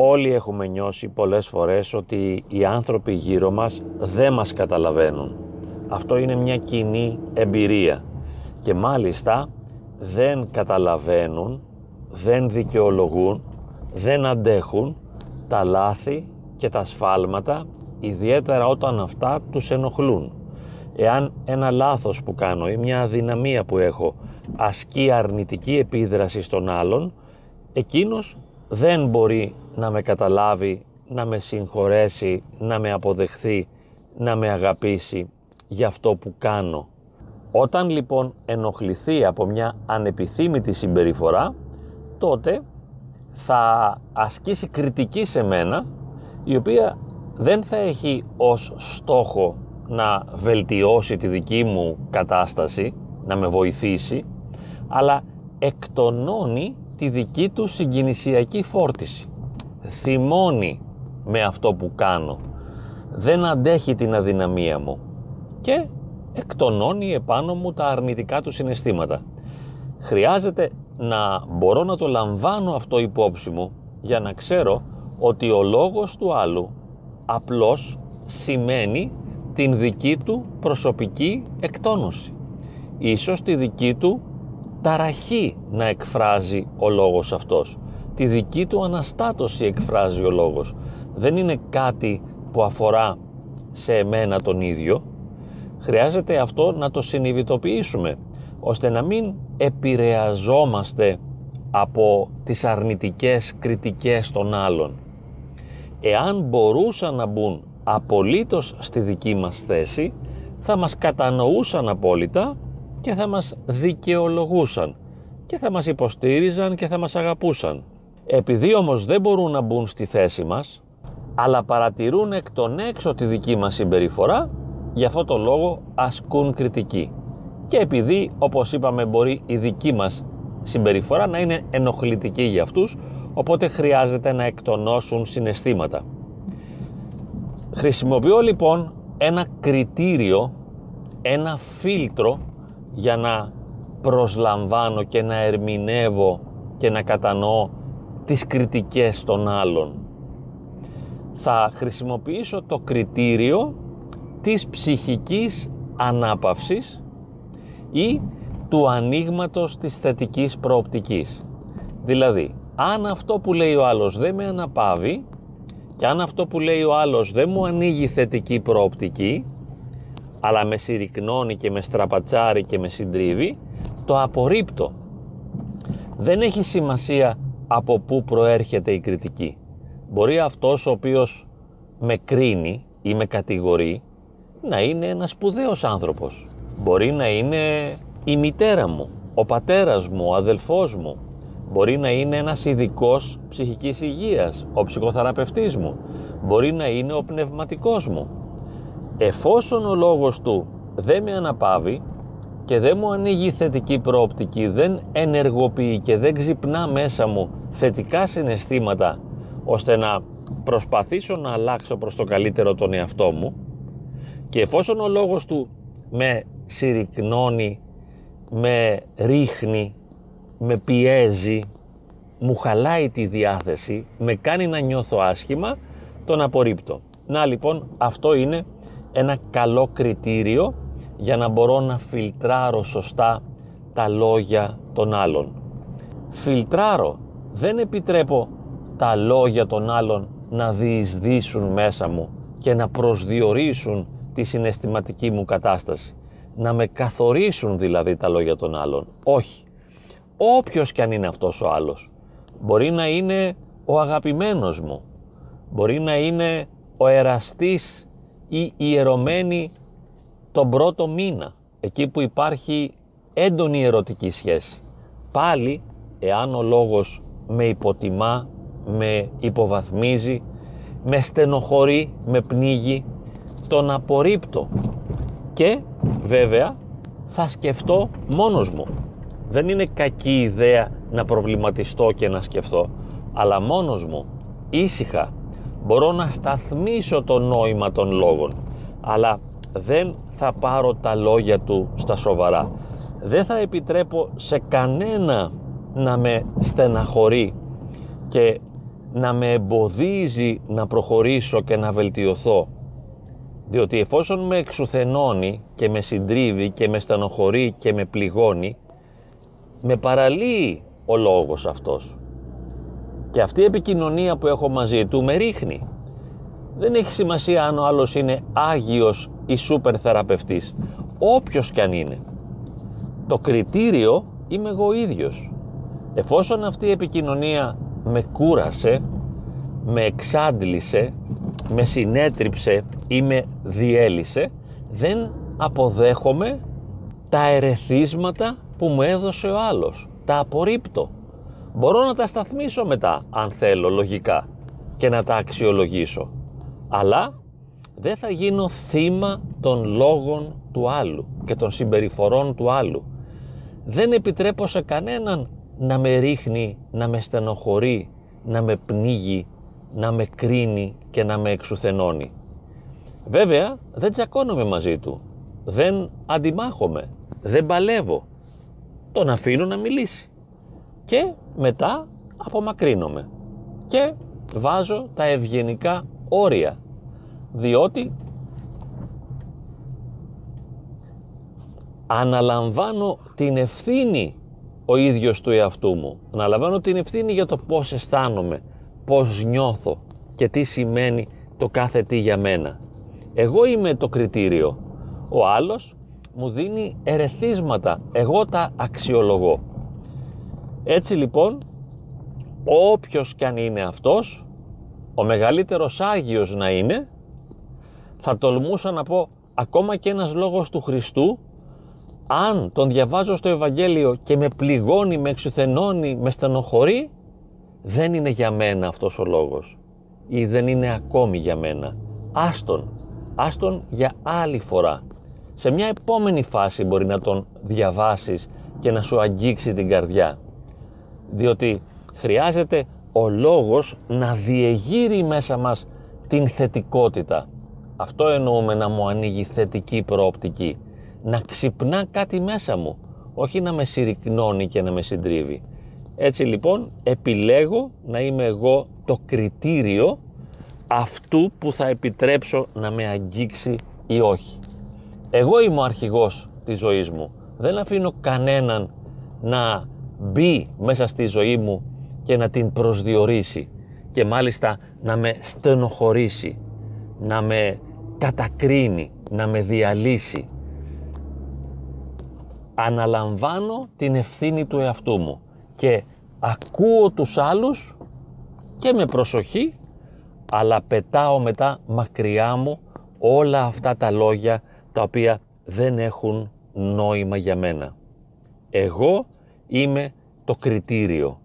Όλοι έχουμε νιώσει πολλές φορές ότι οι άνθρωποι γύρω μας δεν μας καταλαβαίνουν. Αυτό είναι μια κοινή εμπειρία και μάλιστα δεν καταλαβαίνουν, δεν δικαιολογούν, δεν αντέχουν τα λάθη και τα σφάλματα ιδιαίτερα όταν αυτά τους ενοχλούν. Εάν ένα λάθος που κάνω ή μια αδυναμία που έχω ασκεί αρνητική επίδραση στον άλλον, εκείνος δεν μπορεί να με καταλάβει, να με συγχωρέσει, να με αποδεχθεί, να με αγαπήσει για αυτό που κάνω. Όταν λοιπόν ενοχληθεί από μια ανεπιθύμητη συμπεριφορά, τότε θα ασκήσει κριτική σε μένα, η οποία δεν θα έχει ως στόχο να βελτιώσει τη δική μου κατάσταση, να με βοηθήσει, αλλά εκτονώνει τη δική του συγκινησιακή φόρτιση. Θυμώνει με αυτό που κάνω. Δεν αντέχει την αδυναμία μου και εκτονώνει επάνω μου τα αρνητικά του συναισθήματα. Χρειάζεται να μπορώ να το λαμβάνω αυτό υπόψη μου για να ξέρω ότι ο λόγος του άλλου απλώς σημαίνει την δική του προσωπική εκτόνωση. Ίσως τη δική του ταραχή να εκφράζει ο λόγος αυτός. Τη δική του αναστάτωση εκφράζει ο λόγος. Δεν είναι κάτι που αφορά σε εμένα τον ίδιο. Χρειάζεται αυτό να το συνειδητοποιήσουμε ώστε να μην επηρεαζόμαστε από τις αρνητικές κριτικές των άλλων. Εάν μπορούσαν να μπουν απολύτως στη δική μας θέση, θα μας κατανοούσαν απόλυτα και θα μας δικαιολογούσαν και θα μας υποστήριζαν και θα μας αγαπούσαν. Επειδή όμως δεν μπορούν να μπουν στη θέση μας, αλλά παρατηρούν εκ των έξω τη δική μας συμπεριφορά, γι' αυτό το λόγο ασκούν κριτική. Και επειδή, όπως είπαμε, μπορεί η δική μας συμπεριφορά να είναι ενοχλητική για αυτούς, οπότε χρειάζεται να εκτονώσουν συναισθήματα. Χρησιμοποιώ λοιπόν ένα κριτήριο, ένα φίλτρο για να προσλαμβάνω και να ερμηνεύω και να κατανοώ τις κριτικές των άλλων. Θα χρησιμοποιήσω το κριτήριο της ψυχικής ανάπαυσης ή του ανοίγματος της θετικής προοπτικής. Δηλαδή, αν αυτό που λέει ο άλλος δεν με αναπαύει και αν αυτό που λέει ο άλλος δεν μου ανοίγει θετική προοπτική, αλλά με συρρυκνώνει και με στραπατσάρει και με συντρίβει, το απορρίπτω. Δεν έχει σημασία από πού προέρχεται η κριτική. Μπορεί αυτός ο οποίος με κρίνει ή με κατηγορεί να είναι ένας σπουδαίος άνθρωπος. Μπορεί να είναι η μητέρα μου, ο πατέρας μου, ο αδελφός μου. Μπορεί να είναι ένας ειδικός ψυχικής υγείας, ο ψυχοθεραπευτής μου. Μπορεί να είναι ο πνευματικός μου εφόσον ο λόγος του δεν με αναπαύει και δεν μου ανοίγει θετική προοπτική, δεν ενεργοποιεί και δεν ξυπνά μέσα μου θετικά συναισθήματα ώστε να προσπαθήσω να αλλάξω προς το καλύτερο τον εαυτό μου και εφόσον ο λόγος του με συρρυκνώνει, με ρίχνει, με πιέζει, μου χαλάει τη διάθεση, με κάνει να νιώθω άσχημα, τον απορρίπτω. Να λοιπόν αυτό είναι ένα καλό κριτήριο για να μπορώ να φιλτράρω σωστά τα λόγια των άλλων. Φιλτράρω, δεν επιτρέπω τα λόγια των άλλων να διεισδύσουν μέσα μου και να προσδιορίσουν τη συναισθηματική μου κατάσταση. Να με καθορίσουν δηλαδή τα λόγια των άλλων. Όχι. Όποιος κι αν είναι αυτός ο άλλος. Μπορεί να είναι ο αγαπημένος μου. Μπορεί να είναι ο εραστής ή ιερωμένη τον πρώτο μήνα, εκεί που υπάρχει έντονη ερωτική σχέση. Πάλι, εάν ο λόγος με υποτιμά, με υποβαθμίζει, με στενοχωρεί, με πνίγει, τον απορρίπτω και βέβαια θα σκεφτώ μόνος μου. Δεν είναι κακή ιδέα να προβληματιστώ και να σκεφτώ, αλλά μόνος μου, ήσυχα, μπορώ να σταθμίσω το νόημα των λόγων αλλά δεν θα πάρω τα λόγια του στα σοβαρά δεν θα επιτρέπω σε κανένα να με στεναχωρεί και να με εμποδίζει να προχωρήσω και να βελτιωθώ. Διότι εφόσον με εξουθενώνει και με συντρίβει και με στενοχωρεί και με πληγώνει, με παραλύει ο λόγος αυτός. Και αυτή η επικοινωνία που έχω μαζί του με ρίχνει. Δεν έχει σημασία αν ο άλλος είναι άγιος ή σούπερ θεραπευτής. Όποιος κι αν είναι. Το κριτήριο είμαι εγώ ίδιος. Εφόσον αυτή η επικοινωνία με κούρασε, με εξάντλησε, με συνέτριψε ή με διέλυσε, δεν αποδέχομαι τα ερεθίσματα που μου έδωσε ο άλλος. Τα απορρίπτω. Μπορώ να τα σταθμίσω μετά, αν θέλω, λογικά και να τα αξιολογήσω. Αλλά δεν θα γίνω θύμα των λόγων του άλλου και των συμπεριφορών του άλλου. Δεν επιτρέπω σε κανέναν να με ρίχνει, να με στενοχωρεί, να με πνίγει, να με κρίνει και να με εξουθενώνει. Βέβαια, δεν τσακώνομαι μαζί του. Δεν αντιμάχομαι. Δεν παλεύω. Τον αφήνω να μιλήσει. Και μετά απομακρύνομαι. Και βάζω τα ευγενικά όρια. Διότι αναλαμβάνω την ευθύνη ο ίδιος του εαυτού μου. Αναλαμβάνω την ευθύνη για το πώς αισθάνομαι, πώς νιώθω και τι σημαίνει το κάθε τι για μένα. Εγώ είμαι το κριτήριο. Ο άλλος μου δίνει ερεθίσματα. Εγώ τα αξιολογώ. Έτσι λοιπόν, όποιος κι αν είναι αυτός, ο μεγαλύτερος Άγιος να είναι, θα τολμούσα να πω ακόμα και ένας λόγος του Χριστού, αν τον διαβάζω στο Ευαγγέλιο και με πληγώνει, με εξουθενώνει, με στενοχωρεί, δεν είναι για μένα αυτός ο λόγος ή δεν είναι ακόμη για μένα. Άστον, άστον για άλλη φορά. Σε μια επόμενη φάση μπορεί να τον διαβάσεις και να σου αγγίξει την καρδιά. Διότι χρειάζεται ο λόγος να διεγείρει μέσα μας την θετικότητα. Αυτό εννοούμε να μου ανοίγει θετική προοπτική. Να ξυπνά κάτι μέσα μου, όχι να με συρρυκνώνει και να με συντρίβει. Έτσι λοιπόν επιλέγω να είμαι εγώ το κριτήριο αυτού που θα επιτρέψω να με αγγίξει ή όχι. Εγώ είμαι ο αρχηγός της ζωής μου. Δεν αφήνω κανέναν να μπει μέσα στη ζωή μου και να την προσδιορίσει και μάλιστα να με στενοχωρήσει, να με κατακρίνει, να με διαλύσει. Αναλαμβάνω την ευθύνη του εαυτού μου και ακούω τους άλλους και με προσοχή αλλά πετάω μετά μακριά μου όλα αυτά τα λόγια τα οποία δεν έχουν νόημα για μένα. Εγώ είμαι το κριτήριο